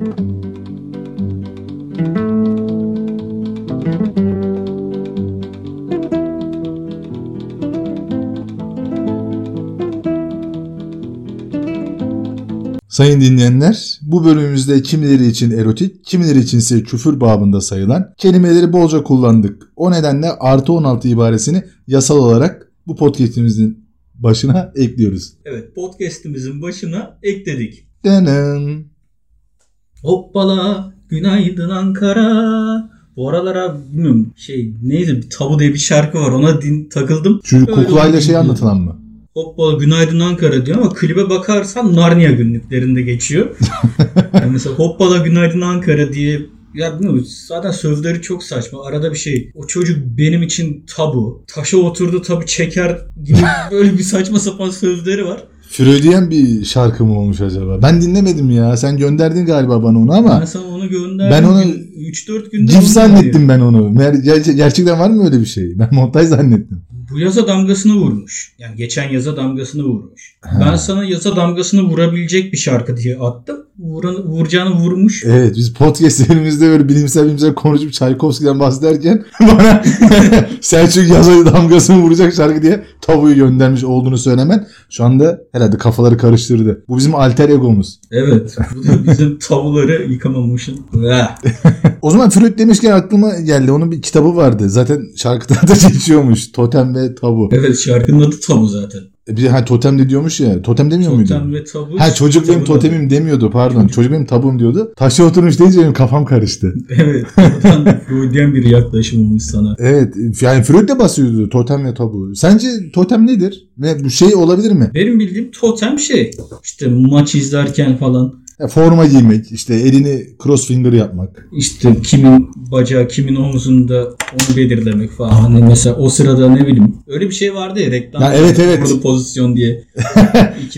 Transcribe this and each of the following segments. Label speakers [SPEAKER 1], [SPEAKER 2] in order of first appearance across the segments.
[SPEAKER 1] Sayın dinleyenler, bu bölümümüzde kimileri için erotik, kimileri için ise küfür babında sayılan kelimeleri bolca kullandık. O nedenle artı 16 ibaresini yasal olarak bu podcastimizin başına ekliyoruz.
[SPEAKER 2] Evet podcast'imizin başına ekledik.
[SPEAKER 1] Denen.
[SPEAKER 2] Hoppala günaydın Ankara. Bu aralara bilmiyorum şey neydi bir tabu diye bir şarkı var ona din, takıldım.
[SPEAKER 1] Şu kuklayla şey anlatılan mı?
[SPEAKER 2] Hoppala günaydın Ankara diyor ama klibe bakarsan Narnia günlüklerinde geçiyor. yani mesela Hoppala günaydın Ankara diye ya bilmiyorum zaten sözleri çok saçma. Arada bir şey. O çocuk benim için tabu. Taşa oturdu tabu çeker gibi böyle bir saçma sapan sözleri var.
[SPEAKER 1] Freudiyen bir şarkı mı olmuş acaba? Ben dinlemedim ya. Sen gönderdin galiba bana onu ama
[SPEAKER 2] Ben sana onu gönderdim.
[SPEAKER 1] Ben onu
[SPEAKER 2] 3-4 günde onu
[SPEAKER 1] zannettim ben onu. Ger- gerçekten var mı öyle bir şey? Ben montaj zannettim.
[SPEAKER 2] Bu yaza damgasını vurmuş. Yani geçen yaza damgasını vurmuş.
[SPEAKER 1] Ha.
[SPEAKER 2] Ben sana yaza damgasını vurabilecek bir şarkı diye attım. Vuran, vuracağını vurmuş.
[SPEAKER 1] Evet biz podcastlerimizde böyle bilimsel bilimsel konuşup Çaykovski'den bahsederken bana Selçuk yazı damgasını vuracak şarkı diye tabuyu göndermiş olduğunu söylemen şu anda herhalde kafaları karıştırdı. Bu bizim alter egomuz.
[SPEAKER 2] Evet. Bu da bizim tabuları yıkamamışın.
[SPEAKER 1] O zaman Freud demişken aklıma geldi. Onun bir kitabı vardı. Zaten şarkıda da geçiyormuş. Totem ve tabu.
[SPEAKER 2] evet şarkının adı tabu zaten.
[SPEAKER 1] E Bir ha totem de diyormuş ya. Totem demiyor muydu?
[SPEAKER 2] Totem ve tabu.
[SPEAKER 1] Ha çocuk benim totemim demiyordu pardon. Çocuk benim tabum diyordu. Taşa oturmuş deyince benim kafam karıştı.
[SPEAKER 2] Evet. Buradan Freudian bir yaklaşım olmuş sana.
[SPEAKER 1] Evet yani Freud de bahsediyordu totem ve tabu. Sence totem nedir? Ve bu şey olabilir mi?
[SPEAKER 2] Benim bildiğim totem şey. İşte maç izlerken falan
[SPEAKER 1] Ya forma giymek, işte elini crossfinger yapmak.
[SPEAKER 2] İşte kimin bacağı kimin omzunda onu belirlemek falan. Hani mesela o sırada ne bileyim öyle bir şey vardı ya reklam.
[SPEAKER 1] Ya evet, evet.
[SPEAKER 2] Uğurlu pozisyon diye.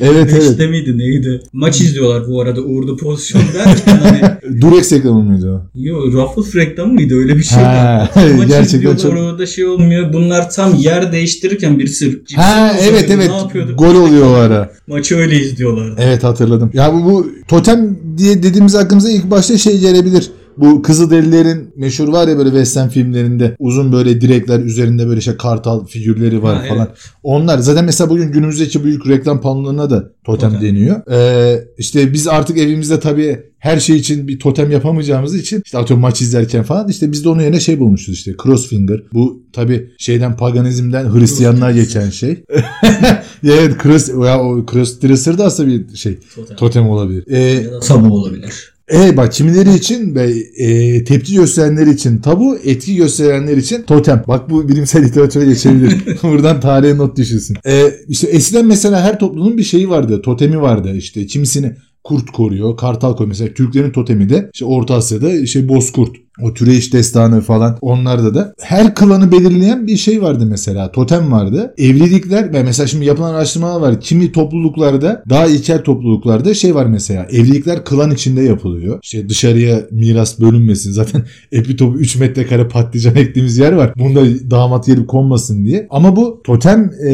[SPEAKER 1] Evet,
[SPEAKER 2] 2005'te miydi neydi? Maç izliyorlar bu arada uğurlu pozisyon derken hani
[SPEAKER 1] Durex reklamı mıydı o?
[SPEAKER 2] yo Ruffles reklamı mıydı öyle bir şey.
[SPEAKER 1] Ha,
[SPEAKER 2] Maç
[SPEAKER 1] gerçekten çok...
[SPEAKER 2] orada şey olmuyor. Bunlar tam yer değiştirirken birisi cipsi
[SPEAKER 1] Ha evet evet
[SPEAKER 2] Ne yapıyordu?
[SPEAKER 1] gol oluyor o ara.
[SPEAKER 2] Maçı öyle izliyorlardı.
[SPEAKER 1] Evet hatırladım. Ya bu, bu totem diye dediğimiz aklımıza ilk başta şey gelebilir. Bu Kızılderililerin meşhur var ya böyle western filmlerinde uzun böyle direkler üzerinde böyle şey kartal figürleri var
[SPEAKER 2] Ha,
[SPEAKER 1] falan. Onlar zaten mesela bugün günümüzdeki büyük reklam panolarına da totem,
[SPEAKER 2] Totem.
[SPEAKER 1] deniyor. Ee, işte biz artık evimizde tabii her şey için bir totem yapamayacağımız için işte atıyorum maç izlerken falan işte biz de onun yerine şey bulmuşuz işte crossfinger. Bu tabii şeyden paganizmden Hristiyanlığa geçen şey. evet cross, ya o cross dresser da aslında bir şey
[SPEAKER 2] Totem.
[SPEAKER 1] totem olabilir. Ee,
[SPEAKER 2] Ya da tabu olabilir.
[SPEAKER 1] e bak kimileri için ve e, tepki gösterenler için tabu, etki gösterenler için totem. Bak bu bilimsel literatüre geçebilir. Buradan tarihe not düşülsün. E, işte eskiden mesela her toplumun bir şeyi vardı. Totemi vardı. İşte kimisini kurt koruyor, kartal koruyor. Mesela Türklerin totemi de işte Orta Asya'da şey bozkurt. O Türeyiş destanı falan onlarda da her klanı belirleyen bir şey vardı mesela. Totem vardı. Evlilikler ve mesela şimdi yapılan araştırmalar var. Kimi topluluklarda daha ilkel topluluklarda şey var mesela. Evlilikler klan içinde yapılıyor. İşte dışarıya miras bölünmesin. Zaten epitopu 3 metrekare patlıcan ektiğimiz yer var. Bunda damat gelip konmasın diye. Ama bu totem e,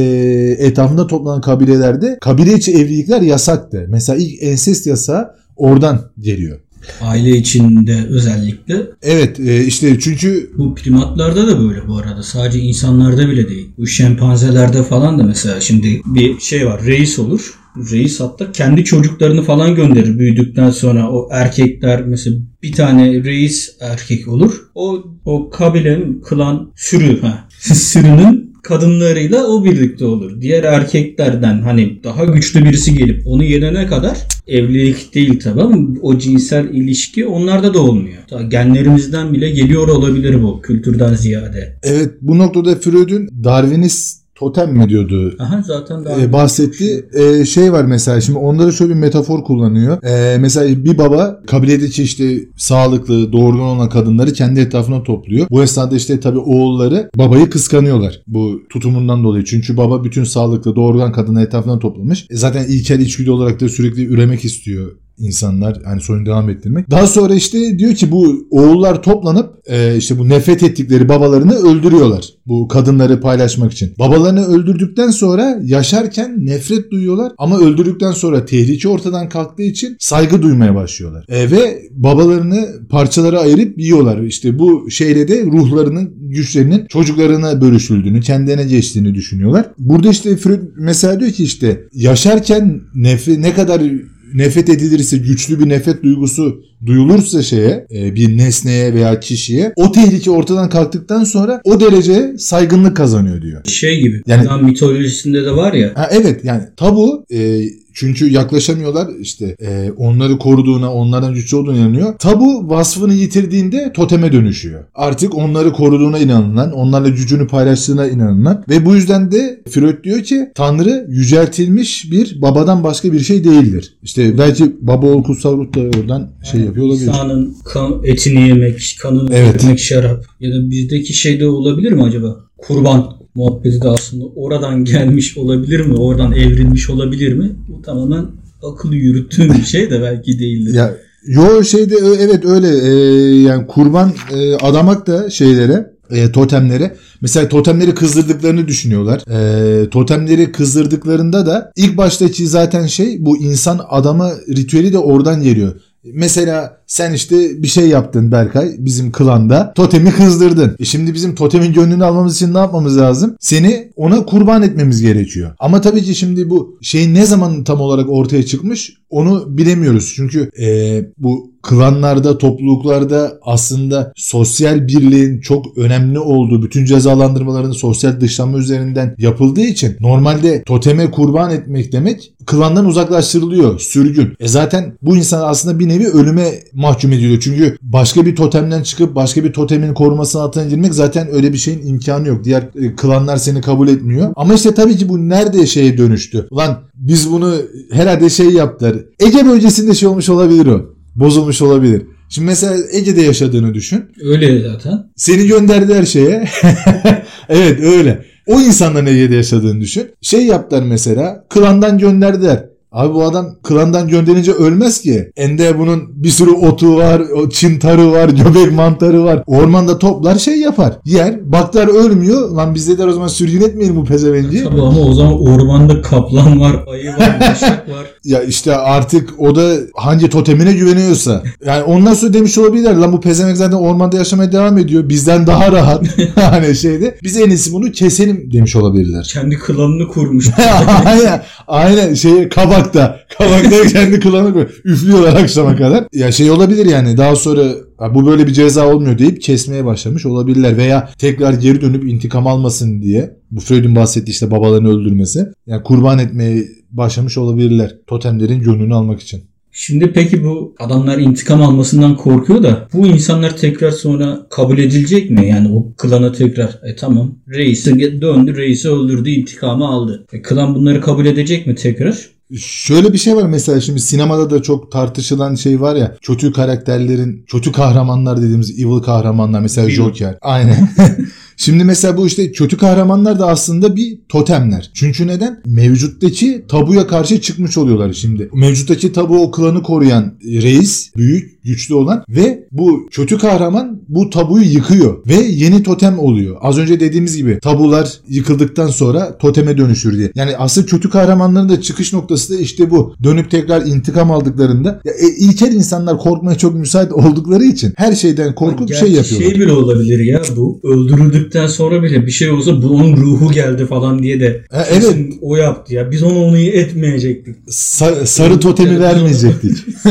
[SPEAKER 1] etrafında toplanan kabilelerde kabile içi evlilikler yasaktı. Mesela ilk ensest yasağı oradan geliyor.
[SPEAKER 2] Aile içinde özellikle
[SPEAKER 1] Evet e, işte çünkü
[SPEAKER 2] Bu primatlarda da böyle bu arada. Sadece insanlarda bile değil. Bu şempanzelerde falan da mesela şimdi bir şey var. Reis olur. Reis hatta kendi çocuklarını falan gönderir büyüdükten sonra o erkekler mesela bir tane reis erkek olur. O o kabilenin klan sürü ha sürünün kadınlarıyla o birlikte olur. Diğer erkeklerden hani daha güçlü birisi gelip onu yenene kadar evlilik değil tabi o cinsel ilişki onlarda da olmuyor. Ta genlerimizden bile geliyor olabilir bu kültürden ziyade.
[SPEAKER 1] evet bu noktada Freud'un Darwinist totem mi diyordu
[SPEAKER 2] Aha zaten daha
[SPEAKER 1] e, bahsetti. E, şey var mesela şimdi onlara şöyle bir metafor kullanıyor. E, mesela bir baba kabiledeki işte sağlıklı, doğurgan olan kadınları kendi etrafına topluyor. Bu esnada işte tabii oğulları babayı kıskanıyorlar bu tutumundan dolayı. Çünkü baba bütün sağlıklı, doğurgan kadını etrafına toplamış. E, zaten ilkel içgüdü olarak da sürekli üremek istiyor insanlar hani soyunu devam ettirmek. Daha sonra işte diyor ki bu oğullar toplanıp e, işte bu nefret ettikleri babalarını öldürüyorlar. Bu kadınları paylaşmak için. Babalarını öldürdükten sonra yaşarken nefret duyuyorlar ama öldürdükten sonra tehlike ortadan kalktığı için saygı duymaya başlıyorlar. E, ve babalarını parçalara ayırıp yiyorlar. İşte bu şeyle de ruhlarının güçlerinin çocuklarına bölüşüldüğünü, kendilerine geçtiğini düşünüyorlar. Burada işte Freud mesela diyor ki işte yaşarken nefret ne kadar nefret edilirse güçlü bir nefret duygusu duyulursa şeye e, bir nesneye veya kişiye o tehlike ortadan kalktıktan sonra o derece saygınlık kazanıyor diyor.
[SPEAKER 2] Şey gibi.
[SPEAKER 1] Yani-
[SPEAKER 2] Yani, mitolojisinde de var ya.
[SPEAKER 1] Ha, evet yani tabu e, çünkü yaklaşamıyorlar işte e, onları koruduğuna onlardan güçlü olduğuna inanıyor. Tabu vasfını yitirdiğinde toteme dönüşüyor. Artık onları koruduğuna inanılan, onlarla gücünü paylaştığına inanılan ve bu yüzden de Freud diyor ki Tanrı yüceltilmiş bir babadan başka bir şey değildir. İşte belki baba oğul kutsal ruh da oradan şey yapıyor olabilir.
[SPEAKER 2] İnsanın kan, etini yemek, kanını
[SPEAKER 1] Evet.
[SPEAKER 2] dökmek şarap. Ya da bizdeki şey de olabilir mi acaba? Kurban muhabbeti de aslında oradan gelmiş olabilir mi? Oradan evrilmiş olabilir mi? Bu tamamen akıl yürüttüğüm bir şey de belki değildir.
[SPEAKER 1] Ya yo şeyde evet öyle e, yani kurban e, adamak da şeylere e, totemlere mesela totemleri kızdırdıklarını düşünüyorlar. E, totemleri kızdırdıklarında da ilk baştaki zaten şey bu insan adama ritüeli de oradan geliyor. Mesela sen işte bir şey yaptın Berkay bizim klanda. Totemi kızdırdın. E şimdi bizim totemin gönlünü almamız için ne yapmamız lazım? Seni ona kurban etmemiz gerekiyor. Ama tabii ki şimdi bu şey ne zaman tam olarak ortaya çıkmış onu bilemiyoruz. Çünkü e, bu klanlarda, topluluklarda aslında sosyal birliğin çok önemli olduğu, bütün cezalandırmaların sosyal dışlanma üzerinden yapıldığı için normalde toteme kurban etmek demek klandan uzaklaştırılıyor, sürgün. E zaten bu insan aslında bir nevi ölüme mahkum ediliyor. Çünkü başka bir totemden çıkıp başka bir totemin koruması altına girmek zaten öyle bir şeyin imkanı yok. Diğer e, klanlar seni kabul etmiyor. Ama işte tabii ki bu nerede şeye dönüştü? Ulan biz bunu herhalde şey yaptılar. Ege bölgesinde şey olmuş olabilir o. Bozulmuş olabilir. Şimdi mesela Ege'de yaşadığını düşün.
[SPEAKER 2] Öyle zaten.
[SPEAKER 1] Seni gönderdiler şeye. evet öyle. O insanların Ege'de yaşadığını düşün. Şey yaptılar mesela. Klandan gönderdiler. Abi bu adam klandan gönderince ölmez ki. Ende bunun bir sürü otu var, o çintarı var, göbek mantarı var. Ormanda toplar şey yapar. Yer. Baklar ölmüyor. Lan biz dediler o zaman sürgün etmeyelim bu pezevenci.
[SPEAKER 2] Tabii ama o zaman ormanda kaplan var, ayı var, başak var.
[SPEAKER 1] Ya işte artık o da hangi totemine güveniyorsa. Yani ondan sonra demiş olabilirler. Lan bu pezevenk zaten ormanda yaşamaya devam ediyor. Bizden daha rahat. hani şeyde. Biz en iyisi bunu keselim demiş olabilirler.
[SPEAKER 2] Kendi klanını kurmuş.
[SPEAKER 1] aynen, aynen kabakta. Kabakta kendi klanı koy. Üflüyorlar akşama kadar. Ya şey olabilir yani daha sonra "Ha, bu böyle bir ceza olmuyor deyip kesmeye başlamış olabilirler. Veya tekrar geri dönüp intikam almasın diye. Bu Freud'un bahsettiği işte babalarını öldürmesi. Yani kurban etmeye başlamış olabilirler. Totemlerin gönlünü almak için.
[SPEAKER 2] Şimdi peki bu adamlar intikam almasından korkuyor da bu insanlar tekrar sonra kabul edilecek mi? Yani o klana tekrar e tamam reisi döndü reisi öldürdü intikamı aldı. E klan bunları kabul edecek mi tekrar?
[SPEAKER 1] Şöyle bir şey var mesela şimdi sinemada da çok tartışılan şey var ya kötü karakterlerin kötü kahramanlar dediğimiz evil kahramanlar mesela. Joker. Aynen. Şimdi mesela bu işte kötü kahramanlar da aslında bir totemler. Çünkü neden? Mevcuttaki tabuya karşı çıkmış oluyorlar şimdi. Mevcuttaki tabu o klanı koruyan reis, büyük, güçlü olan ve bu kötü kahraman bu tabuyu yıkıyor ve yeni totem oluyor. Az önce dediğimiz gibi tabular yıkıldıktan sonra toteme dönüşür diye. Yani asıl kötü kahramanların da çıkış noktası da işte bu. Dönüp tekrar intikam aldıklarında ya, e, ilkel insanlar korkmaya çok müsait oldukları için her şeyden korkup
[SPEAKER 2] Gerçi
[SPEAKER 1] şey yapıyorlar.
[SPEAKER 2] Şey bile olabilir ya bu öldürüldükten sonra bile bir şey olsa bu onun ruhu geldi falan diye de
[SPEAKER 1] Ha, evet.
[SPEAKER 2] o yaptı ya biz onu onu etmeyecektik.
[SPEAKER 1] Sa- sarı totemi
[SPEAKER 2] Evet,
[SPEAKER 1] vermeyecektik.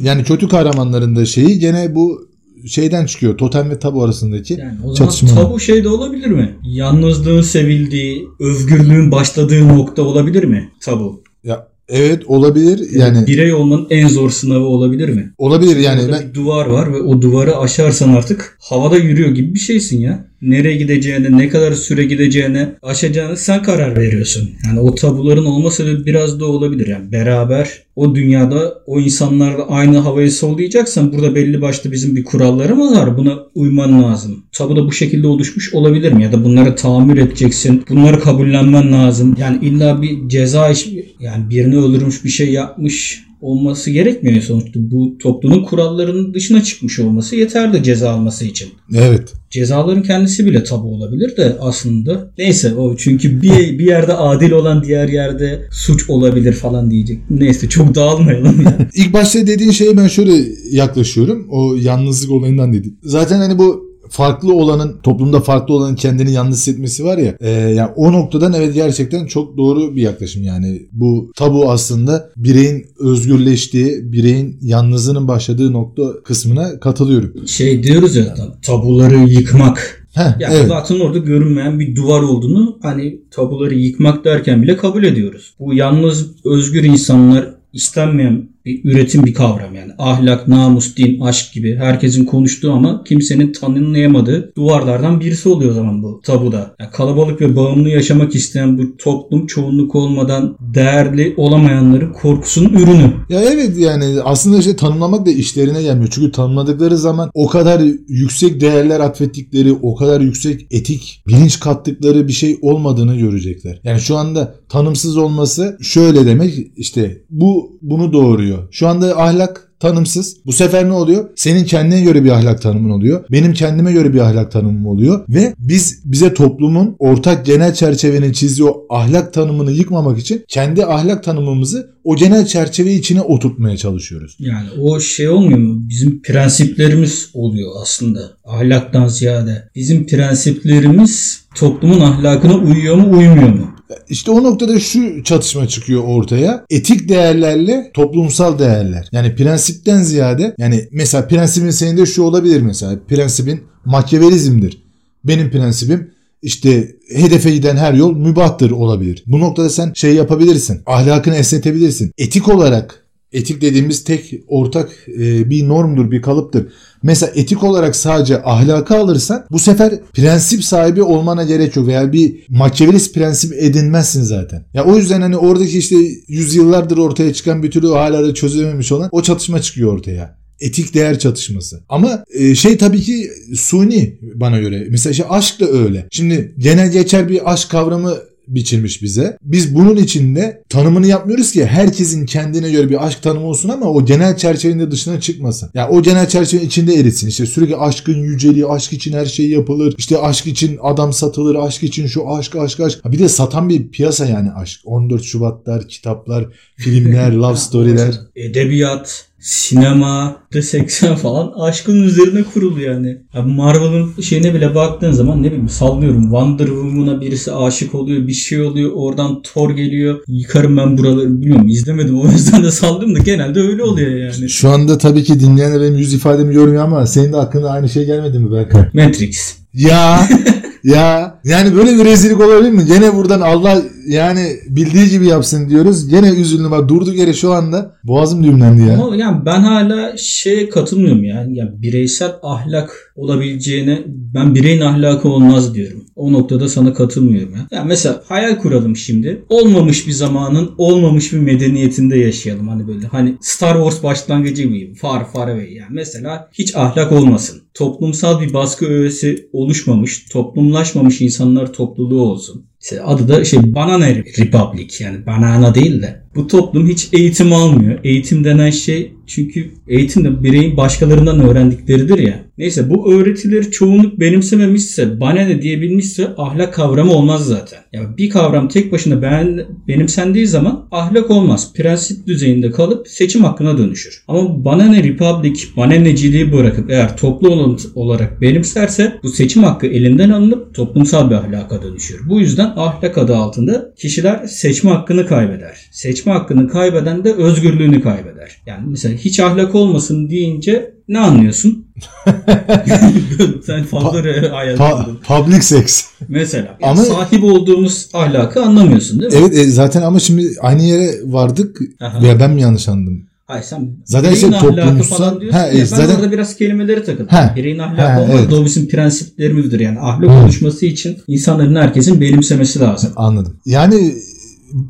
[SPEAKER 1] yani kötü kahramanların da şeyi gene bu şeyden çıkıyor. Totem ve tabu arasındaki
[SPEAKER 2] Yani o zaman
[SPEAKER 1] çatışma.
[SPEAKER 2] tabu şey de olabilir mi? Yalnızlığın sevildiği, özgürlüğün başladığı nokta olabilir mi? Tabu.
[SPEAKER 1] Ya evet olabilir.
[SPEAKER 2] Yani birey olmanın en zor sınavı olabilir mi?
[SPEAKER 1] olabilir yani
[SPEAKER 2] Orada
[SPEAKER 1] ben
[SPEAKER 2] bir duvar var ve o duvarı aşarsan artık havada yürüyor gibi bir şeysin ya. Nereye gideceğine, ne kadar süre gideceğine, aşacağını sen karar veriyorsun. Yani o tabuların olması biraz da olabilir. Yani beraber o dünyada o insanlarla aynı havayı sollayacaksan burada belli başlı bizim bir kurallarımız var. Buna uyman lazım. Tabu da bu şekilde oluşmuş olabilir mi? Ya da bunları tahammül edeceksin. Bunları kabullenmen lazım. Yani illa bir ceza iş yani birini öldürmüş bir şey yapmış olması gerekmiyor sonuçta. Bu toplumun kurallarının dışına çıkmış olması yeterli ceza alması için.
[SPEAKER 1] Evet.
[SPEAKER 2] Cezaların kendisi bile tabu olabilir de aslında. Neyse o çünkü bir, bir yerde adil olan diğer yerde suç olabilir falan diyecek. Neyse çok dağılmayalım yani.
[SPEAKER 1] İlk başta dediğin şeye ben şöyle yaklaşıyorum. O yalnızlık olayından dedi. Zaten hani bu farklı olanın toplumda farklı olanın kendini yalnız hissetmesi var ya e, yani o noktadan evet gerçekten çok doğru bir yaklaşım yani bu tabu aslında bireyin özgürleştiği bireyin yalnızlığının başladığı nokta kısmına katılıyorum.
[SPEAKER 2] Şey diyoruz ya tabuları yıkmak
[SPEAKER 1] Heh,
[SPEAKER 2] yani
[SPEAKER 1] evet.
[SPEAKER 2] zaten orada görünmeyen bir duvar olduğunu hani tabuları yıkmak derken bile kabul ediyoruz. Bu yalnız özgür insanlar istenmeyen bir üretim bir kavram yani. Ahlak, namus, din, aşk gibi herkesin konuştuğu ama kimsenin tanımlayamadığı duvarlardan birisi oluyor o zaman bu tabuda. Yani kalabalık ve bağımlı yaşamak isteyen bu toplum çoğunluk olmadan değerli olamayanların korkusunun ürünü.
[SPEAKER 1] Ya evet yani aslında işte tanımlamak da işlerine gelmiyor. Çünkü tanımladıkları zaman o kadar yüksek değerler atfettikleri, o kadar yüksek etik bilinç kattıkları bir şey olmadığını görecekler. Yani şu anda tanımsız olması şöyle demek işte bu bunu doğuruyor. Şu anda ahlak tanımsız. Bu sefer ne oluyor? Senin kendine göre bir ahlak tanımın oluyor. Benim kendime göre bir ahlak tanımım oluyor. Ve biz bize toplumun ortak genel çerçevenin çizdiği o ahlak tanımını yıkmamak için kendi ahlak tanımımızı o genel çerçeve içine oturtmaya çalışıyoruz.
[SPEAKER 2] Yani o şey olmuyor mu? Bizim prensiplerimiz oluyor aslında. Ahlaktan ziyade. Bizim prensiplerimiz toplumun ahlakına uyuyor mu uymuyor mu?
[SPEAKER 1] İşte o noktada şu çatışma çıkıyor ortaya. Etik değerlerle toplumsal değerler. Yani prensipten ziyade yani mesela prensibin senin de şu olabilir mesela. Prensibin makyavelizmdir. Benim prensibim işte hedefe giden her yol mübahtır olabilir. Bu noktada sen şey yapabilirsin. Ahlakını esnetebilirsin. Etik olarak etik dediğimiz tek ortak e, bir normdur, bir kalıptır. Mesela etik olarak sadece ahlakı alırsan bu sefer prensip sahibi olmana gerek yok veya bir makyavelist prensip edinmezsin zaten. Ya o yüzden hani oradaki işte yüzyıllardır ortaya çıkan bir türlü hala da çözülememiş olan o çatışma çıkıyor ortaya. Etik değer çatışması. Ama e, şey tabii ki suni bana göre. Mesela işte aşk da öyle. Şimdi genel geçer bir aşk kavramı biçilmiş bize. Biz bunun içinde tanımını yapmıyoruz ki herkesin kendine göre bir aşk tanımı olsun ama o genel çerçevenin de dışına çıkmasın. Ya yani o genel çerçevenin içinde eritsin. İşte sürekli aşkın yüceliği, aşk için her şey yapılır. İşte aşk için adam satılır, aşk için şu aşk aşk aşk. Ha bir de satan bir piyasa yani aşk. 14 Şubatlar, kitaplar, filmler, love story'ler.
[SPEAKER 2] Edebiyat, sinema, de 80 falan aşkın üzerine kurulu yani. yani Marvel'ın şeyine bile baktığın zaman ne bileyim sallıyorum Wonder Woman'a birisi aşık oluyor bir şey oluyor oradan Thor geliyor yıkarım ben buraları bilmiyorum izlemedim o yüzden de sallıyorum da genelde öyle oluyor yani.
[SPEAKER 1] Şu anda tabii ki dinleyenler benim yüz ifademi görmüyor ama senin de aklına aynı şey gelmedi mi Berkay?
[SPEAKER 2] Matrix.
[SPEAKER 1] Ya ya yani böyle bir rezillik olabilir mi? Gene buradan Allah yani bildiği gibi yapsın diyoruz. Gene üzüldüm. Bak durduk yere şu anda boğazım düğümlendi ya.
[SPEAKER 2] Ama yani ben hala şeye katılmıyorum yani. yani bireysel ahlak olabileceğine ben bireyin ahlakı olmaz diyorum. O noktada sana katılmıyorum ya. Yani mesela hayal kuralım şimdi. Olmamış bir zamanın olmamış bir medeniyetinde yaşayalım. Hani böyle hani Star Wars başlangıcı gibi far far away yani. Mesela hiç ahlak olmasın. Toplumsal bir baskı öğesi oluşmamış, toplumlaşmamış insanlar topluluğu olsun. İşte adı da şey Banana Republic yani banana değil de. Bu toplum hiç eğitim almıyor. Eğitim denen şey çünkü eğitim de bireyin başkalarından öğrendikleridir ya. Neyse bu öğretileri çoğunluk benimsememişse, bana ne diyebilmişse ahlak kavramı olmaz zaten. Yani bir kavram tek başına ben, benimsendiği zaman ahlak olmaz. Prensip düzeyinde kalıp seçim hakkına dönüşür. Ama bana ne republic, bana neciliği bırakıp eğer toplu olarak benimserse bu seçim hakkı elinden alınıp toplumsal bir ahlaka dönüşüyor. Bu yüzden ahlak adı altında kişiler seçme hakkını kaybeder. Seçme hakkını kaybeden de özgürlüğünü kaybeder. Yani mesela hiç ahlak olmasın deyince ne anlıyorsun? Sen fazla
[SPEAKER 1] pa- pa- public sex.
[SPEAKER 2] Mesela ama, sahip olduğumuz ahlakı anlamıyorsun değil mi?
[SPEAKER 1] Evet e, zaten ama şimdi aynı yere vardık
[SPEAKER 2] Aha.
[SPEAKER 1] veya ben mi yanlış anladım?
[SPEAKER 2] Ay sen
[SPEAKER 1] Zaten
[SPEAKER 2] bireyin
[SPEAKER 1] işte
[SPEAKER 2] ahlakı falan diyorsun
[SPEAKER 1] Ha,
[SPEAKER 2] ya,
[SPEAKER 1] e,
[SPEAKER 2] ben
[SPEAKER 1] zaten-
[SPEAKER 2] orada biraz kelimeleri takıldım.
[SPEAKER 1] Ha.
[SPEAKER 2] Bireyin ahlakı
[SPEAKER 1] Ha,
[SPEAKER 2] olmaz
[SPEAKER 1] evet.
[SPEAKER 2] da o bizim prensiplerimizdir yani. Ahlak oluşması için insanların herkesin benimsemesi lazım.
[SPEAKER 1] Anladım. Yani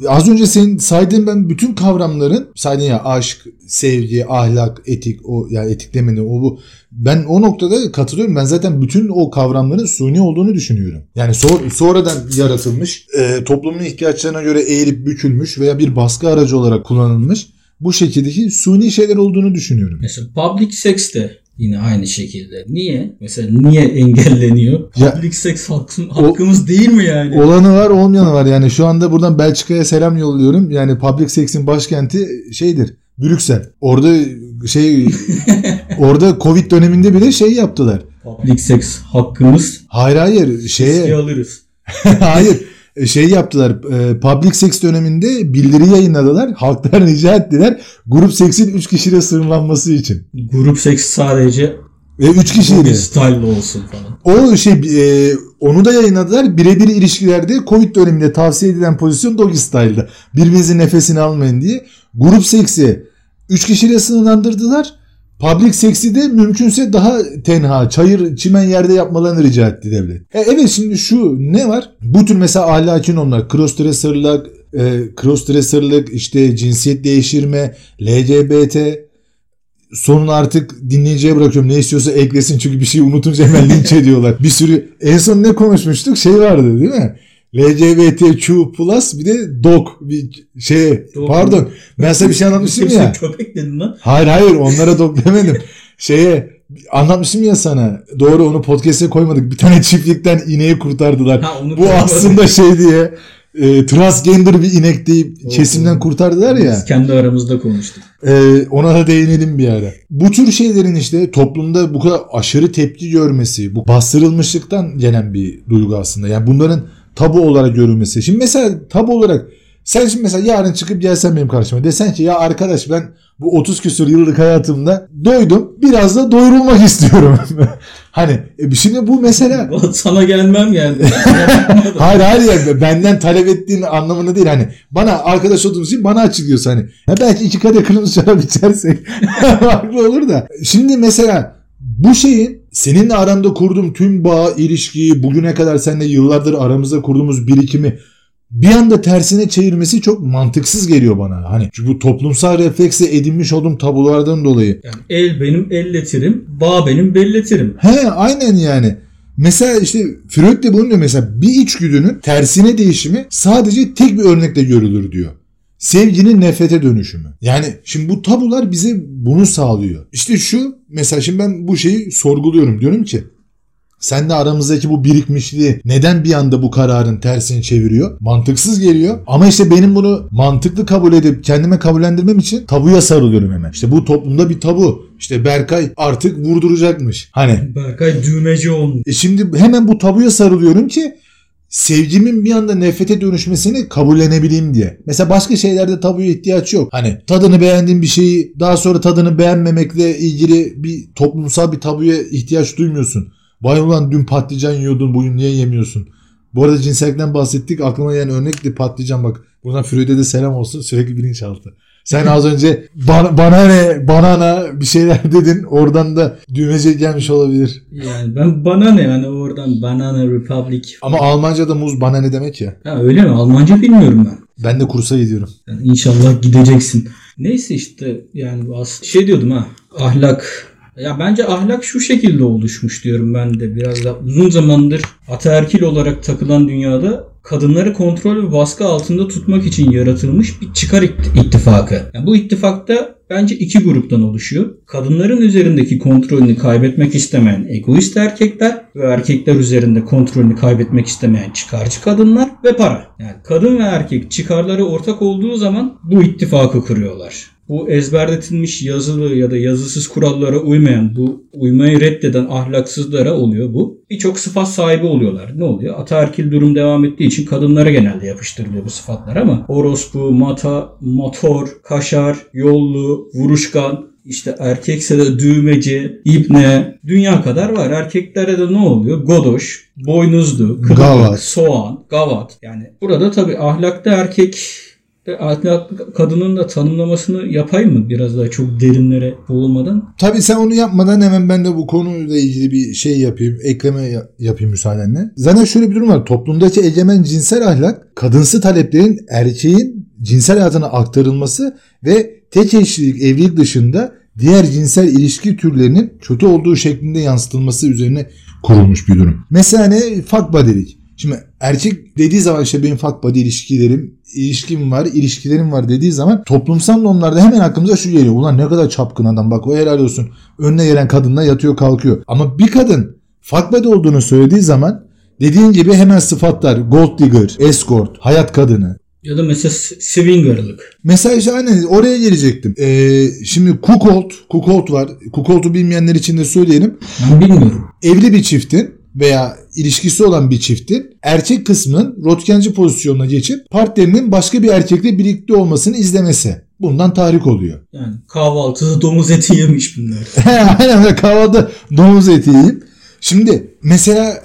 [SPEAKER 1] az önce senin saydığın ben bütün kavramların saydığın ya aşk, sevgi, ahlak, etik o yani etik demeni o bu ben o noktada katılıyorum. Ben zaten bütün o kavramların suni olduğunu düşünüyorum. Yani so- sonradan yaratılmış, e, toplumun ihtiyaçlarına göre eğilip bükülmüş veya bir baskı aracı olarak kullanılmış bu şekildeki suni şeyler olduğunu düşünüyorum.
[SPEAKER 2] Mesela public sex de yine aynı şekilde. Niye? Mesela niye engelleniyor?
[SPEAKER 1] Ya-
[SPEAKER 2] public sex hakkım, hakkımız değil mi yani?
[SPEAKER 1] Olanı var olmayanı var. Yani şu anda buradan Belçika'ya selam yolluyorum. Yani public sex'in başkenti şeydir. Brüksel. Orada şey orada Covid döneminde bile şey yaptılar.
[SPEAKER 2] public sex hakkımız
[SPEAKER 1] Hayır hayır şeye
[SPEAKER 2] alırız.
[SPEAKER 1] hayır şey yaptılar. E, public sex döneminde bildiri yayınladılar. Halktan rica ettiler. Grup seksin 3 kişiyle sınırlanması için.
[SPEAKER 2] Grup seks sadece
[SPEAKER 1] Ve 3
[SPEAKER 2] bir
[SPEAKER 1] kişiydi.
[SPEAKER 2] style olsun falan.
[SPEAKER 1] O şey e, onu da yayınladılar. Birebir ilişkilerde Covid döneminde tavsiye edilen pozisyon doggy style'da. Birbirinizin nefesini almayın diye. Grup seksi 3 kişiyle sınırlandırdılar. Public seksi de mümkünse daha tenha, çayır, çimen yerde yapmalarını rica etti devlet. E, evet şimdi şu ne var? Bu tür mesela ahlaki normlar, crossdresserlık, e, crossdresserlık, işte cinsiyet değiştirme, LGBT, sonunu artık dinleyiciye bırakıyorum. Ne istiyorsa eklesin çünkü bir şeyi unutunca hemen linç ediyorlar. Bir sürü en son ne konuşmuştuk? Şey vardı değil mi? LGBTQ plus bir de dog bir şey
[SPEAKER 2] Dog.
[SPEAKER 1] pardon ben sana bir şey anlatmıştım ya.
[SPEAKER 2] Köpek dedin lan.
[SPEAKER 1] Hayır hayır onlara dog demedim. Şeye anlatmıştım ya sana. Doğru onu podcast'e koymadık. Bir tane çiftlikten ineği kurtardılar.
[SPEAKER 2] Ha, onu
[SPEAKER 1] Bu
[SPEAKER 2] koymadım.
[SPEAKER 1] aslında şey diye e, transgender bir inek deyip
[SPEAKER 2] Doğru.
[SPEAKER 1] kesimden kurtardılar ya.
[SPEAKER 2] Biz kendi aramızda konuştuk.
[SPEAKER 1] Ee, ona da değinelim bir ara. Bu tür şeylerin işte toplumda bu kadar aşırı tepki görmesi, bu bastırılmışlıktan gelen bir duygu aslında. Yani bunların tabu olarak görülmesi. Şimdi mesela tabu olarak sen şimdi mesela yarın çıkıp gelsen benim karşıma desen ki ya arkadaş ben bu 30 küsur yıllık hayatımda doydum biraz da doyurulmak istiyorum. hani e, şimdi bu mesela
[SPEAKER 2] Sana gelmem geldi.
[SPEAKER 1] hayır hayır yani benden talep ettiğin anlamında değil hani bana arkadaş olduğumuz için bana açıklıyorsun hani. Ya belki iki kadeh kırmızı şarap içersek farklı olur da. Şimdi mesela bu şeyin seninle aramda kurduğum tüm bağ, ilişkiyi, bugüne kadar seninle yıllardır aramızda kurduğumuz birikimi bir anda tersine çevirmesi çok mantıksız geliyor bana. Hani çünkü bu toplumsal refleksle edinmiş olduğum tabulardan dolayı.
[SPEAKER 2] Yani el benim elletirim, bağ benim belletirim.
[SPEAKER 1] He aynen yani. Mesela işte Freud de bunu diyor mesela bir içgüdünün tersine değişimi sadece tek bir örnekle görülür diyor. Sevginin nefrete dönüşümü. Yani şimdi bu tabular bize bunu sağlıyor. İşte şu mesela şimdi ben bu şeyi sorguluyorum. Diyorum ki sen de aramızdaki bu birikmişliği neden bir anda bu kararın tersini çeviriyor? Mantıksız geliyor. Ama işte benim bunu mantıklı kabul edip kendime kabullendirmem için tabuya sarılıyorum hemen. İşte bu toplumda bir tabu. İşte Berkay artık vurduracakmış. Hani
[SPEAKER 2] Berkay düğmeci olmuş.
[SPEAKER 1] e şimdi hemen bu tabuya sarılıyorum ki sevgimin bir anda nefrete dönüşmesini kabullenebileyim diye. Mesela başka şeylerde tabuya ihtiyaç yok. Hani tadını beğendiğin bir şeyi daha sonra tadını beğenmemekle ilgili bir toplumsal bir tabuya ihtiyaç duymuyorsun. Vay ulan dün patlıcan yiyordun bugün niye yemiyorsun? Bu arada cinsellikten bahsettik. Aklıma gelen örnek de patlıcan bak. Buradan Freud'e de selam olsun. Sürekli bilinçaltı. Sen az önce bana, bana ne banana bir şeyler dedin. Oradan da düğmece gelmiş olabilir.
[SPEAKER 2] Yani ben bana ne yani oradan Banana Republic.
[SPEAKER 1] Ama Almanca'da muz bana ne demek ya?
[SPEAKER 2] Ha öyle mi? Almanca bilmiyorum ben.
[SPEAKER 1] Ben de kursa gidiyorum.
[SPEAKER 2] Yani inşallah gideceksin. Neyse işte yani as şey diyordum ha ahlak ya bence ahlak şu şekilde oluşmuş diyorum ben de biraz da uzun zamandır ataerkil olarak takılan dünyada kadınları kontrol ve baskı altında tutmak için yaratılmış bir çıkar ittifakı. Yani bu ittifakta bence iki gruptan oluşuyor. Kadınların üzerindeki kontrolünü kaybetmek istemeyen egoist erkekler ve erkekler üzerinde kontrolünü kaybetmek istemeyen çıkarcı kadınlar ve para. Yani kadın ve erkek çıkarları ortak olduğu zaman bu ittifakı kuruyorlar. Bu ezberletilmiş yazılı ya da yazısız kurallara uymayan, bu uymayı reddeden ahlaksızlara oluyor bu. Birçok sıfat sahibi oluyorlar. Ne oluyor? Ataerkil durum devam ettiği için kadınlara genelde yapıştırılıyor bu sıfatlar ama orospu, mata, motor, kaşar, yollu, vuruşkan, işte erkekse de düğmeci, ibne, dünya kadar var. Erkeklere de ne oluyor? Godoş, boynuzlu, kılıbık,
[SPEAKER 1] Gavat.
[SPEAKER 2] soğan, gavat. Yani burada tabii ahlakta erkek ahlaklı kadının da tanımlamasını yapayım mı biraz daha çok derinlere boğulmadan?
[SPEAKER 1] Tabii sen onu yapmadan hemen ben de bu konuyla ilgili bir şey yapayım, ekleme ya- yapayım müsaadenle. Zaten şöyle bir durum var. Toplumdaki egemen cinsel ahlak, kadınsı taleplerin erkeğin cinsel hayatına aktarılması ve tek eşlilik evlilik dışında diğer cinsel ilişki türlerinin kötü olduğu şeklinde yansıtılması üzerine kurulmuş bir durum. Mesela ne? Fuck buddy'lik. Şimdi erkek dediği zaman işte benim fuck buddy ilişkilerim, ilişkim var, ilişkilerim var dediği zaman toplumsal normlarda hemen aklımıza şu geliyor. Ulan ne kadar çapkın adam bak o helal olsun. Önüne gelen kadınla yatıyor kalkıyor. Ama bir kadın fuck buddy olduğunu söylediği zaman dediğin gibi hemen sıfatlar gold digger, escort, hayat kadını,
[SPEAKER 2] Ya da mesela swingerlık.
[SPEAKER 1] Mesela işte aynen oraya gelecektim. Ee, şimdi kukolt, kukolt var. Kukolt'u bilmeyenler için de söyleyelim.
[SPEAKER 2] Ben bilmiyorum.
[SPEAKER 1] Evli bir çiftin veya ilişkisi olan bir çiftin erkek kısmının rotkenci pozisyonuna geçip partnerinin başka bir erkekle birlikte olmasını izlemesi. Bundan tahrik oluyor.
[SPEAKER 2] Yani kahvaltıda domuz eti yemiş bunlar.
[SPEAKER 1] Aynen kahvaltıda domuz eti yiyip. Şimdi mesela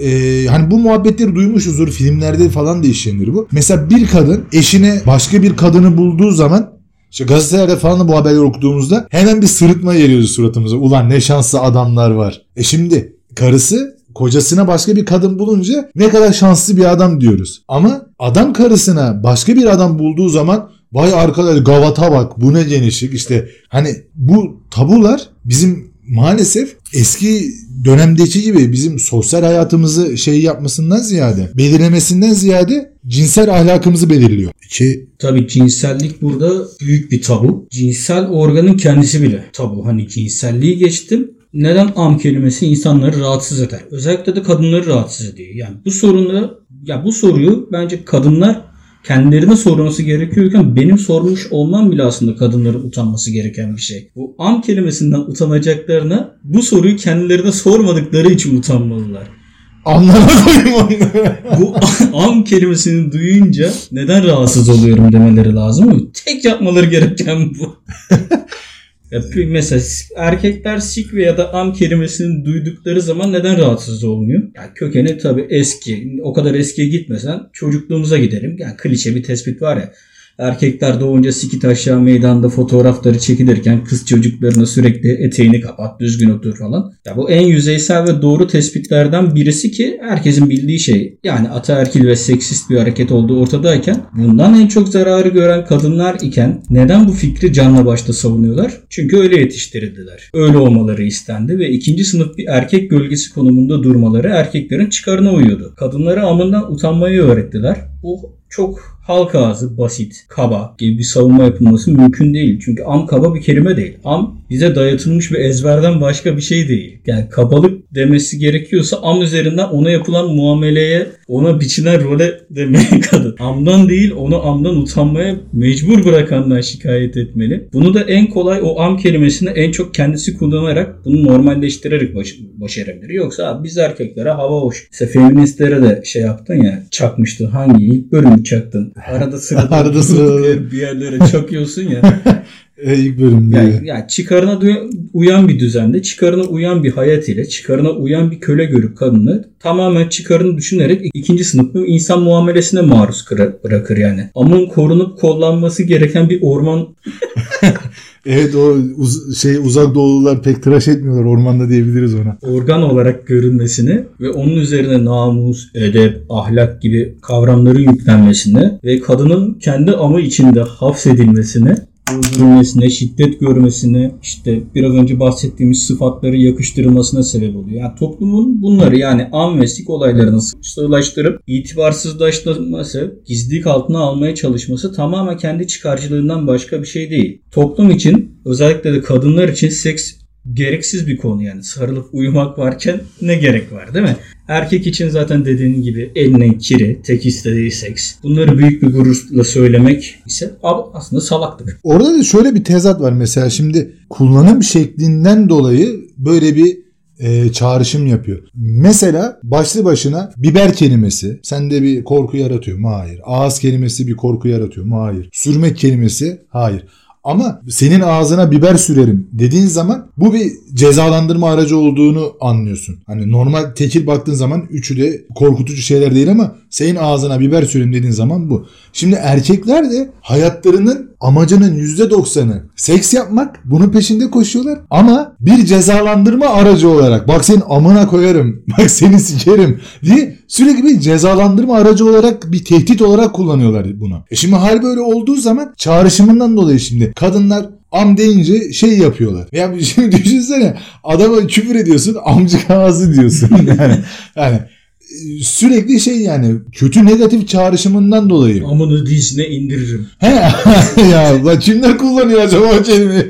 [SPEAKER 1] e, hani bu muhabbetleri duymuşuzdur filmlerde falan da işlenir bu. Mesela bir kadın eşine başka bir kadını bulduğu zaman işte gazetelerde falan da bu haberleri okuduğumuzda hemen bir sırıtma geliyordu suratımıza. Ulan ne şanslı adamlar var. E şimdi karısı kocasına başka bir kadın bulunca ne kadar şanslı bir adam diyoruz. Ama adam karısına başka bir adam bulduğu zaman vay arkadaş gavata bak bu ne genişlik işte hani bu tabular bizim maalesef eski dönemdeki gibi bizim sosyal hayatımızı şey yapmasından ziyade belirlemesinden ziyade cinsel ahlakımızı belirliyor. Ki
[SPEAKER 2] Tabii cinsellik burada büyük bir tabu. Cinsel organın kendisi bile tabu. Hani cinselliği geçtim. Neden am kelimesi insanları rahatsız eder? Özellikle de kadınları rahatsız ediyor. Yani bu sorunu ya bu soruyu bence kadınlar kendilerine sorması gerekiyorken benim sormuş olmam bile aslında kadınların utanması gereken bir şey. Bu am kelimesinden utanacaklarına bu soruyu kendilerine sormadıkları için utanmalılar.
[SPEAKER 1] anlamadım onu.
[SPEAKER 2] Bu am kelimesini duyunca neden rahatsız oluyorum demeleri lazım mı? Tek yapmaları gereken bu. Ya mesela erkekler sik ya da am kelimesini duydukları zaman neden rahatsız olmuyor? Ya kökeni tabii eski. O kadar eskiye gitmesen çocukluğumuza gidelim. Yani klişe bir tespit var ya. Erkekler doğunca sikit aşağı meydanda fotoğrafları çekilirken kız çocuklarına sürekli eteğini kapat, düzgün otur falan. Ya bu en yüzeysel ve doğru tespitlerden birisi ki herkesin bildiği şey. Yani ataerkil ve seksist bir hareket olduğu ortadayken bundan en çok zararı gören kadınlar iken neden bu fikri canla başta savunuyorlar? Çünkü öyle yetiştirildiler. Öyle olmaları istendi ve ikinci sınıf bir erkek gölgesi konumunda durmaları erkeklerin çıkarına uyuyordu. Kadınlara amından utanmayı öğrettiler. Bu çok halk ağzı, basit, kaba gibi bir savunma yapılması mümkün değil. Çünkü am kaba bir kelime değil. Am bize dayatılmış bir ezberden başka bir şey değil. Yani kabalık demesi gerekiyorsa am üzerinden ona yapılan muameleye, ona biçilen role demeye kadın. Amdan değil onu amdan utanmaya mecbur bırakandan şikayet etmeli. Bunu da en kolay o am kelimesini en çok kendisi kullanarak bunu normalleştirerek baş- başarabilir. Yoksa abi biz erkeklere hava hoş. İşte feministlere de şey yaptın ya çakmıştın. Hangi ilk bölümü çaktın? Arada sırada
[SPEAKER 1] Arada sırada.
[SPEAKER 2] bir yerlere çakıyorsun ya.
[SPEAKER 1] İlk bölümde.
[SPEAKER 2] Yani, yani çıkarına uyan bir düzende, çıkarına uyan bir hayat ile, çıkarına uyan bir köle görüp kadını tamamen çıkarını düşünerek ikinci sınıf bir insan muamelesine maruz bırakır yani. Ama korunup kollanması gereken bir orman
[SPEAKER 1] Evet o uz- şey uzak doğulular pek tıraş etmiyorlar ormanda diyebiliriz ona.
[SPEAKER 2] organ olarak görünmesini ve onun üzerine namus, edep, ahlak gibi kavramların yüklenmesine ve kadının kendi amı içinde hapsedilmesine öldürülmesine, şiddet görmesine, işte biraz önce bahsettiğimiz sıfatları yakıştırılmasına sebep oluyor. Yani toplumun bunları yani am ve sik olaylarını sığlaştırıp itibarsızlaştırması, gizlilik altına almaya çalışması tamamen kendi çıkarcılığından başka bir şey değil. Toplum için özellikle de kadınlar için seks gereksiz bir konu yani. Sarılıp uyumak varken ne gerek var değil mi? Erkek için zaten dediğin gibi elinin kiri, tek istediği seks. Bunları büyük bir gururla söylemek ise aslında salaklık.
[SPEAKER 1] Orada da şöyle bir tezat var mesela şimdi kullanım şeklinden dolayı böyle bir e, çağrışım yapıyor. Mesela başlı başına biber kelimesi sende bir korku yaratıyor mu? Hayır. Ağız kelimesi bir korku yaratıyor mu? Hayır. Sürmek kelimesi? Hayır. Ama senin ağzına biber sürerim dediğin zaman bu bir cezalandırma aracı olduğunu anlıyorsun. Hani normal tekil baktığın zaman üçü de korkutucu şeyler değil ama senin ağzına biber süreyim dediğin zaman bu. Şimdi erkekler de hayatlarının amacının %90'ı seks yapmak. Bunun peşinde koşuyorlar. Ama bir cezalandırma aracı olarak bak senin amına koyarım. Bak seni sikerim diye sürekli bir cezalandırma aracı olarak bir tehdit olarak kullanıyorlar bunu. E şimdi hal böyle olduğu zaman çağrışımından dolayı şimdi kadınlar am deyince şey yapıyorlar. Ya şimdi düşünsene adama küfür ediyorsun amcık ağzı diyorsun. Yani, yani sürekli şey yani kötü negatif çağrışımından dolayı.
[SPEAKER 2] Amını dizine indiririm.
[SPEAKER 1] He ya la kimler kullanıyor acaba o kelimeyi?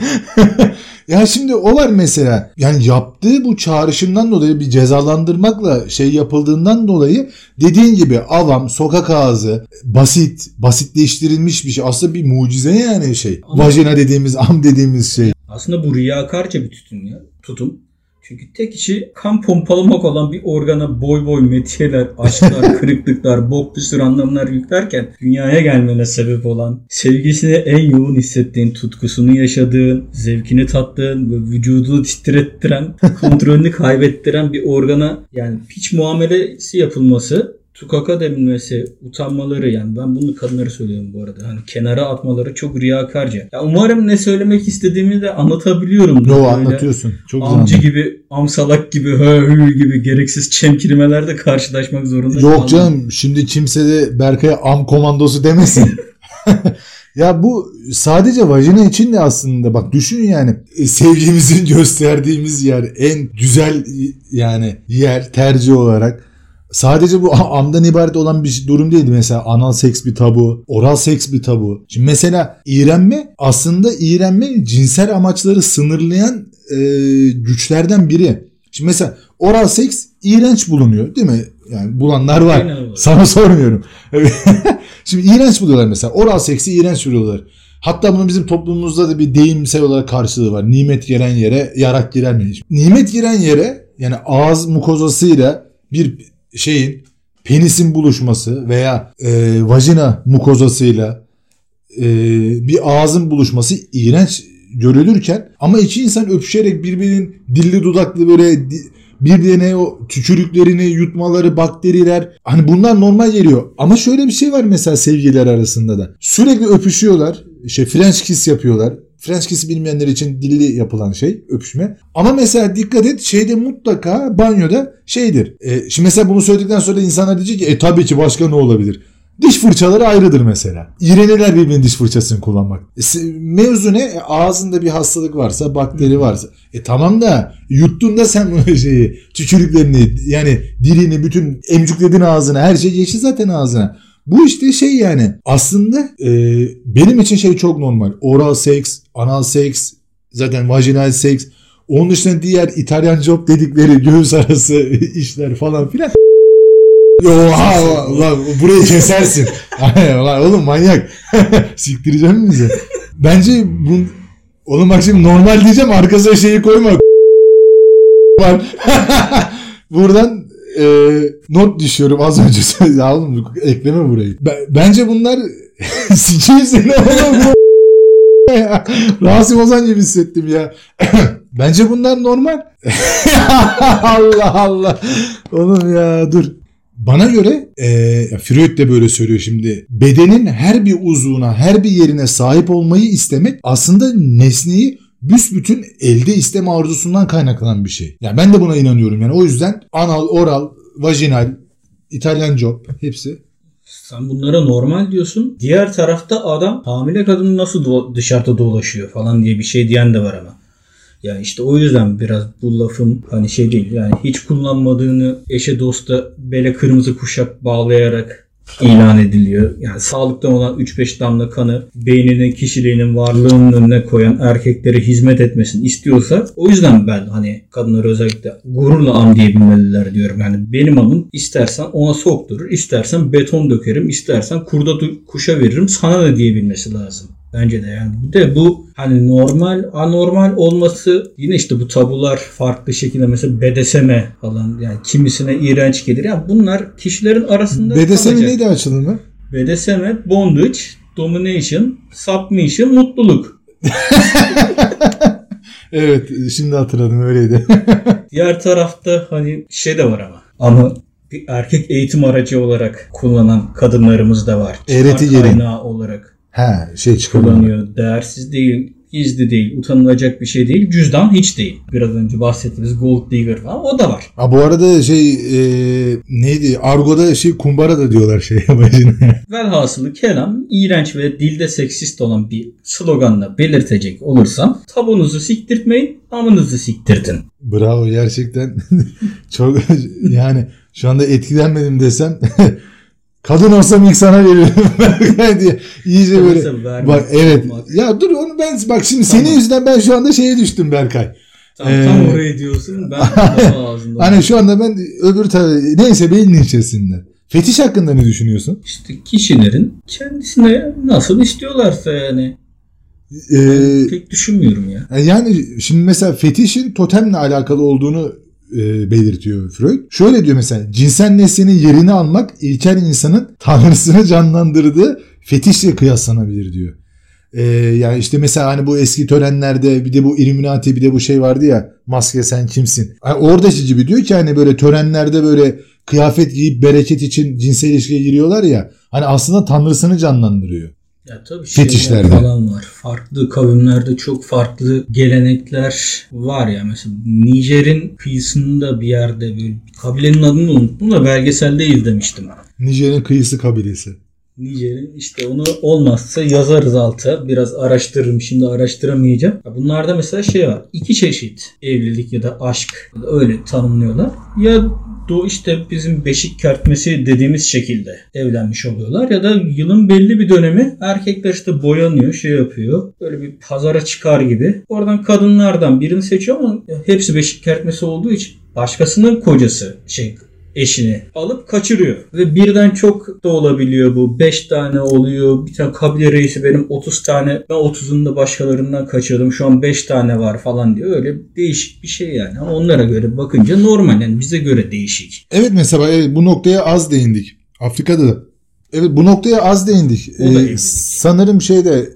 [SPEAKER 1] ya şimdi o var mesela. Yani yaptığı bu çağrışımdan dolayı bir cezalandırmakla şey yapıldığından dolayı dediğin gibi avam, sokak ağzı, basit, basitleştirilmiş bir şey. Aslında bir mucize yani şey.
[SPEAKER 2] Ama-
[SPEAKER 1] Vajina dediğimiz, am dediğimiz şey.
[SPEAKER 2] Aslında bu riyakarca bir tutum ya. Tutum. Çünkü tek işi kan pompalamak olan bir organa boy boy metiyeler, aşklar, kırıklıklar, bok bir sürü anlamlar yüklerken dünyaya gelmene sebep olan, sevgisini en yoğun hissettiğin, tutkusunu yaşadığın, zevkini tattığın, ve vücudunu titrettiren, kontrolünü kaybettiren bir organa yani hiç muamelesi yapılması tukaka denilmesi, utanmaları yani ben bunu kadınlara söylüyorum bu arada. Hani kenara atmaları çok riyakarca. Ya umarım ne söylemek istediğimi de anlatabiliyorum.
[SPEAKER 1] Yo anlatıyorsun. Çok
[SPEAKER 2] Amcı
[SPEAKER 1] güzel.
[SPEAKER 2] gibi, amsalak gibi, hö gibi gereksiz çemkirmelerle karşılaşmak zorunda
[SPEAKER 1] Yok
[SPEAKER 2] kaldım.
[SPEAKER 1] canım şimdi kimse de Berkay'a am komandosu demesin. ya bu sadece vajina için de aslında bak düşün yani e, sevgimizin gösterdiğimiz yer en güzel yani yer tercih olarak. Sadece bu amdan ibaret olan bir durum değildi. Mesela anal seks bir tabu, oral seks bir tabu. Şimdi mesela iğrenme aslında iğrenme cinsel amaçları sınırlayan e, güçlerden biri. Şimdi mesela oral seks iğrenç bulunuyor değil mi? Yani bulanlar var.
[SPEAKER 2] Aynen.
[SPEAKER 1] Sana sormuyorum. Şimdi iğrenç buluyorlar mesela. Oral seksi iğrenç buluyorlar. Hatta bunun bizim toplumumuzda da bir deyimsel olarak karşılığı var. Nimet giren yere yarak girer mi? Nimet giren yere yani ağız mukozasıyla bir şeyin penisin buluşması veya e, vajina mukozasıyla e, bir ağzın buluşması iğrenç görülürken ama iki insan öpüşerek birbirinin dilli dudaklı böyle birbirine o tükürüklerini yutmaları, bakteriler hani bunlar normal geliyor. Ama şöyle bir şey var mesela sevgililer arasında da. Sürekli öpüşüyorlar. İşte French kiss yapıyorlar. French kiss bilmeyenler için dilli yapılan şey öpüşme. Ama mesela dikkat et şeyde mutlaka banyoda şeydir. E, şimdi mesela bunu söyledikten sonra insanlar diyecek ki e tabii ki başka ne olabilir? Diş fırçaları ayrıdır mesela. İğrenirler birbirinin diş fırçasını kullanmak. E, mevzu ne? E, ağzında bir hastalık varsa, bakteri varsa. E tamam da yuttun da sen şeyi, tükürüklerini yani dilini, bütün emcükledin ağzına, her şey geçti zaten ağzına. Bu işte şey yani aslında e, benim için şey çok normal. Oral seks, anal seks, zaten vajinal seks. Onun dışında diğer İtalyan job dedikleri göğüs arası işler falan filan. Yo, ha, ulan burayı kesersin. Ulan oğlum manyak. Siktireceğim mi bizi? Bence bu... Oğlum bak şimdi normal diyeceğim arkasına şeyi koyma. Var. Buradan e, not düşüyorum az önce. oğlum ekleme burayı. B- bence bunlar sikeyim seni Rasim Ozan gibi hissettim ya. Bence bunlar normal. Allah Allah. Oğlum ya dur. Bana göre e, Freud de böyle söylüyor şimdi. Bedenin her bir uzvuna, her bir yerine sahip olmayı istemek aslında nesneyi büsbütün elde isteme arzusundan kaynaklanan bir şey. Yani ben de buna inanıyorum. Yani o yüzden anal, oral, vajinal, İtalyan job hepsi.
[SPEAKER 2] Sen bunlara normal diyorsun. Diğer tarafta adam hamile kadın nasıl do- dışarıda dolaşıyor falan diye bir şey diyen de var ama. Yani işte o yüzden biraz bu lafım hani şey değil. Yani hiç kullanmadığını eşe dosta bele kırmızı kuşak bağlayarak ilan ediliyor. Yani sağlıktan olan 3-5 damla kanı beyninin kişiliğinin varlığının önüne koyan erkeklere hizmet etmesini istiyorsa o yüzden ben hani kadınları özellikle gururla am diyebilmeliler diyorum. Yani benim amım istersen ona sokturur, istersen beton dökerim, istersen kurda kuşa veririm sana ne diyebilmesi lazım. Bence de yani. Bir de bu hani normal anormal olması yine işte bu tabular farklı şekilde mesela BDSM falan yani kimisine iğrenç gelir. Yani bunlar kişilerin arasında
[SPEAKER 1] BDSM'in
[SPEAKER 2] kalacak.
[SPEAKER 1] neydi açılımı?
[SPEAKER 2] BDSM, bondage, domination, submission, mutluluk.
[SPEAKER 1] Evet şimdi hatırladım öyleydi.
[SPEAKER 2] Diğer tarafta hani şey de var ama. Ama bir erkek eğitim aracı olarak kullanan kadınlarımız da var. Çıkar kaynağı olarak
[SPEAKER 1] He şey
[SPEAKER 2] kullanıyor. Değersiz değil, gizli değil, utanılacak bir şey değil. Cüzdan hiç değil. Biraz önce bahsettiğimiz gold digger falan o da var.
[SPEAKER 1] Ha bu arada şey e, neydi? Argo'da şey kumbara da diyorlar şey başına.
[SPEAKER 2] Velhasılı kelam iğrenç ve dilde seksist olan bir sloganla belirtecek olursam tabunuzu siktirtmeyin, amınızı siktirtin.
[SPEAKER 1] Bravo gerçekten çok yani şu anda etkilenmedim desem kadın olsam ilk sana veririm diye iyice böyle bak evet ya dur onu ben bak şimdi
[SPEAKER 2] Tamam.
[SPEAKER 1] senin yüzünden ben şu anda şeye düştüm Berkay.
[SPEAKER 2] Tam, tam
[SPEAKER 1] Ee,
[SPEAKER 2] oraya diyorsun ben ağzımda.
[SPEAKER 1] Hani şu anda ben öbür tarafı neyse beynin içerisinde. Fetiş hakkında ne düşünüyorsun?
[SPEAKER 2] İşte kişilerin kendisine nasıl istiyorlarsa yani.
[SPEAKER 1] Ee,
[SPEAKER 2] Pek düşünmüyorum ya.
[SPEAKER 1] Yani şimdi mesela fetişin totemle alakalı olduğunu e, belirtiyor Freud. Şöyle diyor mesela cinsel nesnenin yerini almak ilkel insanın tanrısını canlandırdığı fetişle kıyaslanabilir diyor. E, yani işte mesela hani bu eski törenlerde bir de bu Illuminati bir de bu şey vardı ya maske sen kimsin? Yani oradaki gibi diyor ki hani böyle törenlerde böyle kıyafet giyip bereket için cinsel ilişkiye giriyorlar ya hani aslında tanrısını canlandırıyor.
[SPEAKER 2] Ya tabii
[SPEAKER 1] Fetişlerde.
[SPEAKER 2] falan var. Farklı kavimlerde çok farklı gelenekler var ya. Mesela Nijer'in kıyısında bir yerde bir kabilenin adını unuttum da belgeselde izlemiştim.
[SPEAKER 1] Nijer'in kıyısı kabilesi.
[SPEAKER 2] Nijer'in işte onu olmazsa yazarız alta. Biraz araştırırım. Şimdi araştıramayacağım. Ya Bunlarda mesela şey var. iki çeşit evlilik ya da aşk öyle tanımlıyorlar. Ya do işte bizim beşik kertmesi dediğimiz şekilde evlenmiş oluyorlar. Ya da yılın belli bir dönemi erkekler işte boyanıyor şey yapıyor. Böyle bir pazara çıkar gibi. Oradan kadınlardan birini seçiyor ama hepsi beşik kertmesi olduğu için başkasının kocası şey eşini alıp kaçırıyor. Ve birden çok da olabiliyor bu. 5 tane oluyor. Bir tane kabile reisi benim 30 tane ben 30'unu da başkalarından kaçırdım. Şu an 5 tane var falan diyor. Öyle değişik bir şey yani. Ama onlara göre bakınca normal yani bize göre değişik.
[SPEAKER 1] Evet mesela evet, bu noktaya az değindik. Afrika'da da. Evet bu noktaya az değindik. Ee, sanırım şeyde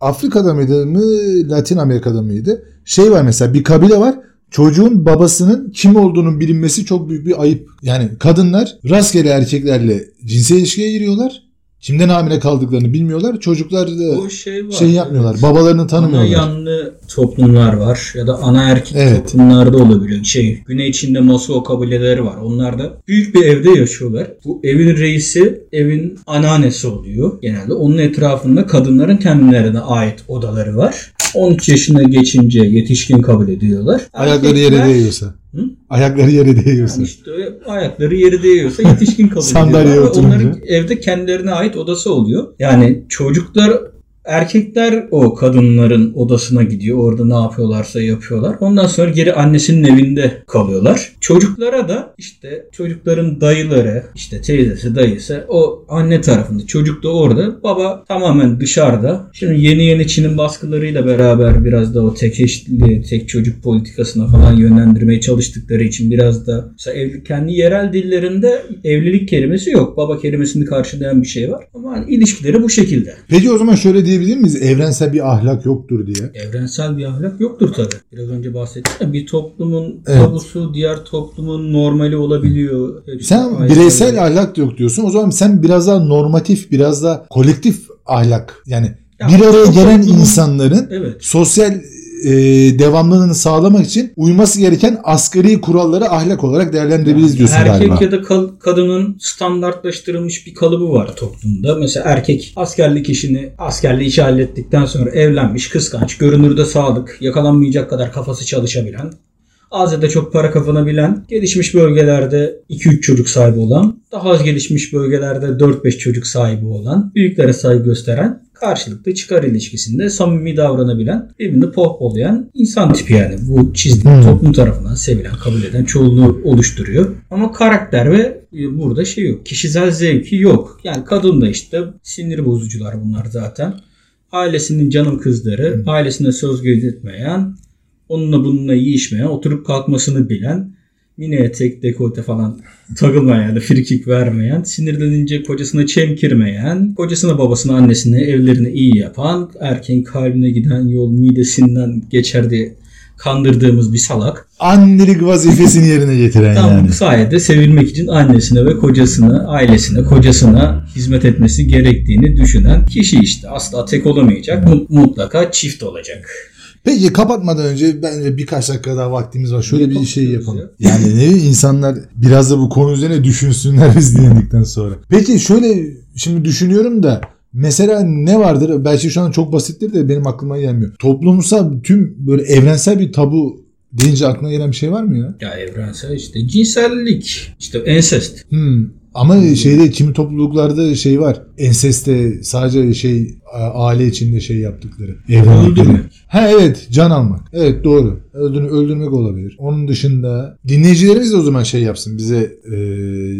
[SPEAKER 1] Afrika'da mıydı mı Latin Amerika'da mıydı? Şey var mesela bir kabile var. Çocuğun babasının kim olduğunun bilinmesi çok büyük bir ayıp. Yani kadınlar rastgele erkeklerle cinsel ilişkiye giriyorlar. Kimden hamile kaldıklarını bilmiyorlar. Çocuklar da
[SPEAKER 2] O şey var.
[SPEAKER 1] şey yapmıyorlar.
[SPEAKER 2] evet.
[SPEAKER 1] Babalarını
[SPEAKER 2] Ana
[SPEAKER 1] tanımıyorlar.
[SPEAKER 2] yanlı toplumlar var ya da ana erkek
[SPEAKER 1] Evet.
[SPEAKER 2] toplumlarda olabiliyor. Şey Güney Çin'de Moskova kabileleri var. Onlar da büyük bir evde yaşıyorlar. Bu evin reisi evin anneannesi oluyor genelde. Onun etrafında kadınların kendilerine ait odaları var. 13 yaşına geçince yetişkin kabul ediyorlar.
[SPEAKER 1] Ayakları yere değiyorsa.
[SPEAKER 2] Hı?
[SPEAKER 1] Ayakları yere değiyorsa.
[SPEAKER 2] Yani işte ayakları yeri değiyorsa yetişkin kabul ediyorlar. Onların evde kendilerine ait odası oluyor. Yani çocuklar erkekler o kadınların odasına gidiyor. Orada ne yapıyorlarsa yapıyorlar. Ondan sonra geri annesinin evinde kalıyorlar. Çocuklara da işte çocukların dayıları, işte teyzesi, dayısı o anne tarafında. Çocuk da orada. Baba tamamen dışarıda. Şimdi yeni yeni Çin'in baskılarıyla beraber biraz da o tek eşli, tek çocuk politikasına falan yönlendirmeye çalıştıkları için biraz da mesela evlilik kendi yerel dillerinde evlilik kelimesi yok. Baba kelimesini karşılayan bir şey var. Ama hani ilişkileri bu şekilde.
[SPEAKER 1] Peki o zaman şöyle diyebilir miyiz? Evrensel bir ahlak yoktur diye.
[SPEAKER 2] Evrensel bir ahlak yoktur tabi. Biraz önce bahsettim ya bir toplumun
[SPEAKER 1] Evet.
[SPEAKER 2] tabusu diğer toplumun normali olabiliyor. Hepsi
[SPEAKER 1] Sen
[SPEAKER 2] ayrı
[SPEAKER 1] bireysel
[SPEAKER 2] ayrı.
[SPEAKER 1] ahlak yok diyorsun. O zaman sen biraz daha normatif, biraz daha kolektif ahlak. Yani
[SPEAKER 2] Ya,
[SPEAKER 1] bir araya gelen insanların
[SPEAKER 2] Evet.
[SPEAKER 1] sosyal e, devamlılığını sağlamak için uyması gereken asgari kuralları ahlak olarak değerlendirebiliriz diyorsun
[SPEAKER 2] erkek
[SPEAKER 1] galiba.
[SPEAKER 2] ya da kal- kadının standartlaştırılmış bir kalıbı var toplumda. Mesela erkek askerlik işini askerliği işi hallettikten sonra evlenmiş, kıskanç, görünürde sadık, yakalanmayacak kadar kafası çalışabilen, az ya da çok para kazanabilen, gelişmiş bölgelerde 2-3 çocuk sahibi olan, daha az gelişmiş bölgelerde 4-5 çocuk sahibi olan, büyüklere saygı gösteren, karşılıklı çıkar ilişkisinde samimi davranabilen, birbirini pohpohlayan insan tipi yani. Bu çizdiği
[SPEAKER 1] Hmm.
[SPEAKER 2] toplum tarafından sevilen, kabul eden çoğunluğu oluşturuyor. Ama karakter ve e, burada şey yok. Kişisel zevki yok. Yani kadın da işte sinir bozucular bunlar zaten. Ailesinin canım kızları, ailesine söz gözetmeyen, onunla bununla yiyişmeyen, oturup kalkmasını bilen, mini etek, dekolte falan takılmayan frikik vermeyen, sinirlenince kocasına çemkirmeyen, kocasına babasına annesine evlerini iyi yapan, erkeğin kalbine giden yol midesinden geçer diye kandırdığımız bir salak.
[SPEAKER 1] Annelik vazifesini yerine getiren
[SPEAKER 2] Tam
[SPEAKER 1] yani.
[SPEAKER 2] bu sayede sevilmek için annesine ve kocasına, ailesine, kocasına hizmet etmesi gerektiğini düşünen kişi işte. Asla tek olamayacak. Mu- Mutlaka çift olacak.
[SPEAKER 1] Peki kapatmadan önce bence birkaç dakika daha vaktimiz var. Şöyle bir şey yapalım. Yani ne insanlar biraz da bu konu üzerine düşünsünler biz dinledikten sonra. Peki şöyle şimdi düşünüyorum da mesela ne vardır? Belki şu an çok basittir de benim aklıma gelmiyor. Toplumsal tüm böyle evrensel bir tabu deyince aklına gelen bir şey var mı ya?
[SPEAKER 2] Ya evrensel işte cinsellik, işte ensest.
[SPEAKER 1] Hmm. Ama şeyde kimi topluluklarda şey var. Enseste sadece şey aile içinde şey yaptıkları.
[SPEAKER 2] Öldürmek.
[SPEAKER 1] Ha evet can almak. Evet doğru. Öldürme, öldürmek olabilir. Onun dışında dinleyicilerimiz de o zaman şey yapsın bize e,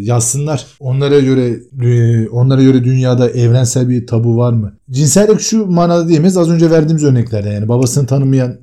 [SPEAKER 1] yazsınlar. Onlara göre e, onlara göre dünyada evrensel bir tabu var mı? Cinsellik şu manada diyemeyiz. Az önce verdiğimiz örneklerde yani babasını tanımayan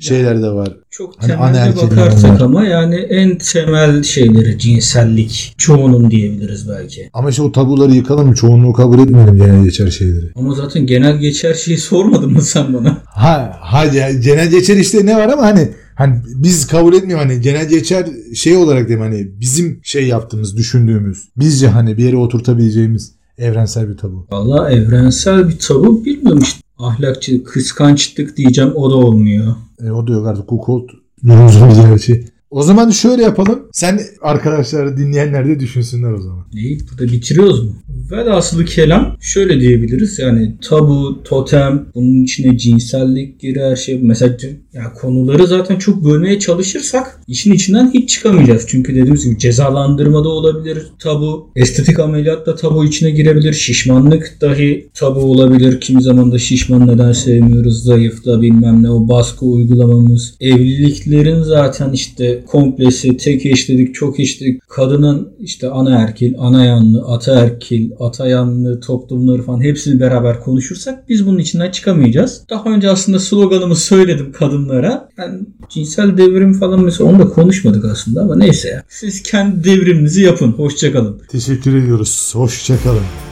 [SPEAKER 1] şeyler de var.
[SPEAKER 2] Çok
[SPEAKER 1] Hani
[SPEAKER 2] temelde bakarsak
[SPEAKER 1] olanlar.
[SPEAKER 2] ama yani en temel şeyleri cinsellik çoğunun diyebiliriz belki.
[SPEAKER 1] Ama işte o tabuları yıkalım çoğunluğu kabul etmeyelim genel geçer şeyleri.
[SPEAKER 2] Ama zaten genel geçer şeyi sormadın mı sen bana?
[SPEAKER 1] Ha, ha genel geçer işte ne var ama hani hani biz kabul etmiyorum hani genel geçer şey olarak diyeyim hani bizim şey yaptığımız düşündüğümüz bizce hani bir yere oturtabileceğimiz evrensel bir tabu.
[SPEAKER 2] Valla evrensel bir tabu bilmiyorum işte. Ahlakçı, kıskançlık diyeceğim o da olmuyor.
[SPEAKER 1] E, o da yok artık kukult durum zor gerçi. O zaman şöyle yapalım. Sen arkadaşlar dinleyenler de düşünsünler o zaman.
[SPEAKER 2] İyi burada bitiriyoruz mu? Velhasılı kelam şöyle diyebiliriz yani tabu, totem, bunun içine cinsellik girer şey mesela ya konuları zaten çok bölmeye çalışırsak işin içinden hiç çıkamayacağız. Çünkü dediğimiz gibi cezalandırma da olabilir tabu, estetik ameliyat da tabu içine girebilir, şişmanlık dahi tabu olabilir. Kimi zaman da şişman neden sevmiyoruz, zayıfla bilmem ne o baskı uygulamamız. Evliliklerin zaten işte komplesi, tek eşlilik, çok eşlilik, kadının işte anaerkil, anayanlı, ataerkil, atayanlı toplumları falan hepsini beraber konuşursak biz bunun içinden çıkamayacağız. Daha önce aslında sloganımı söyledim kadınlara. Yani cinsel devrim falan mesela onu da konuşmadık aslında ama neyse ya. Siz kendi devriminizi yapın. Hoşçakalın.
[SPEAKER 1] Teşekkür ediyoruz. Hoşçakalın.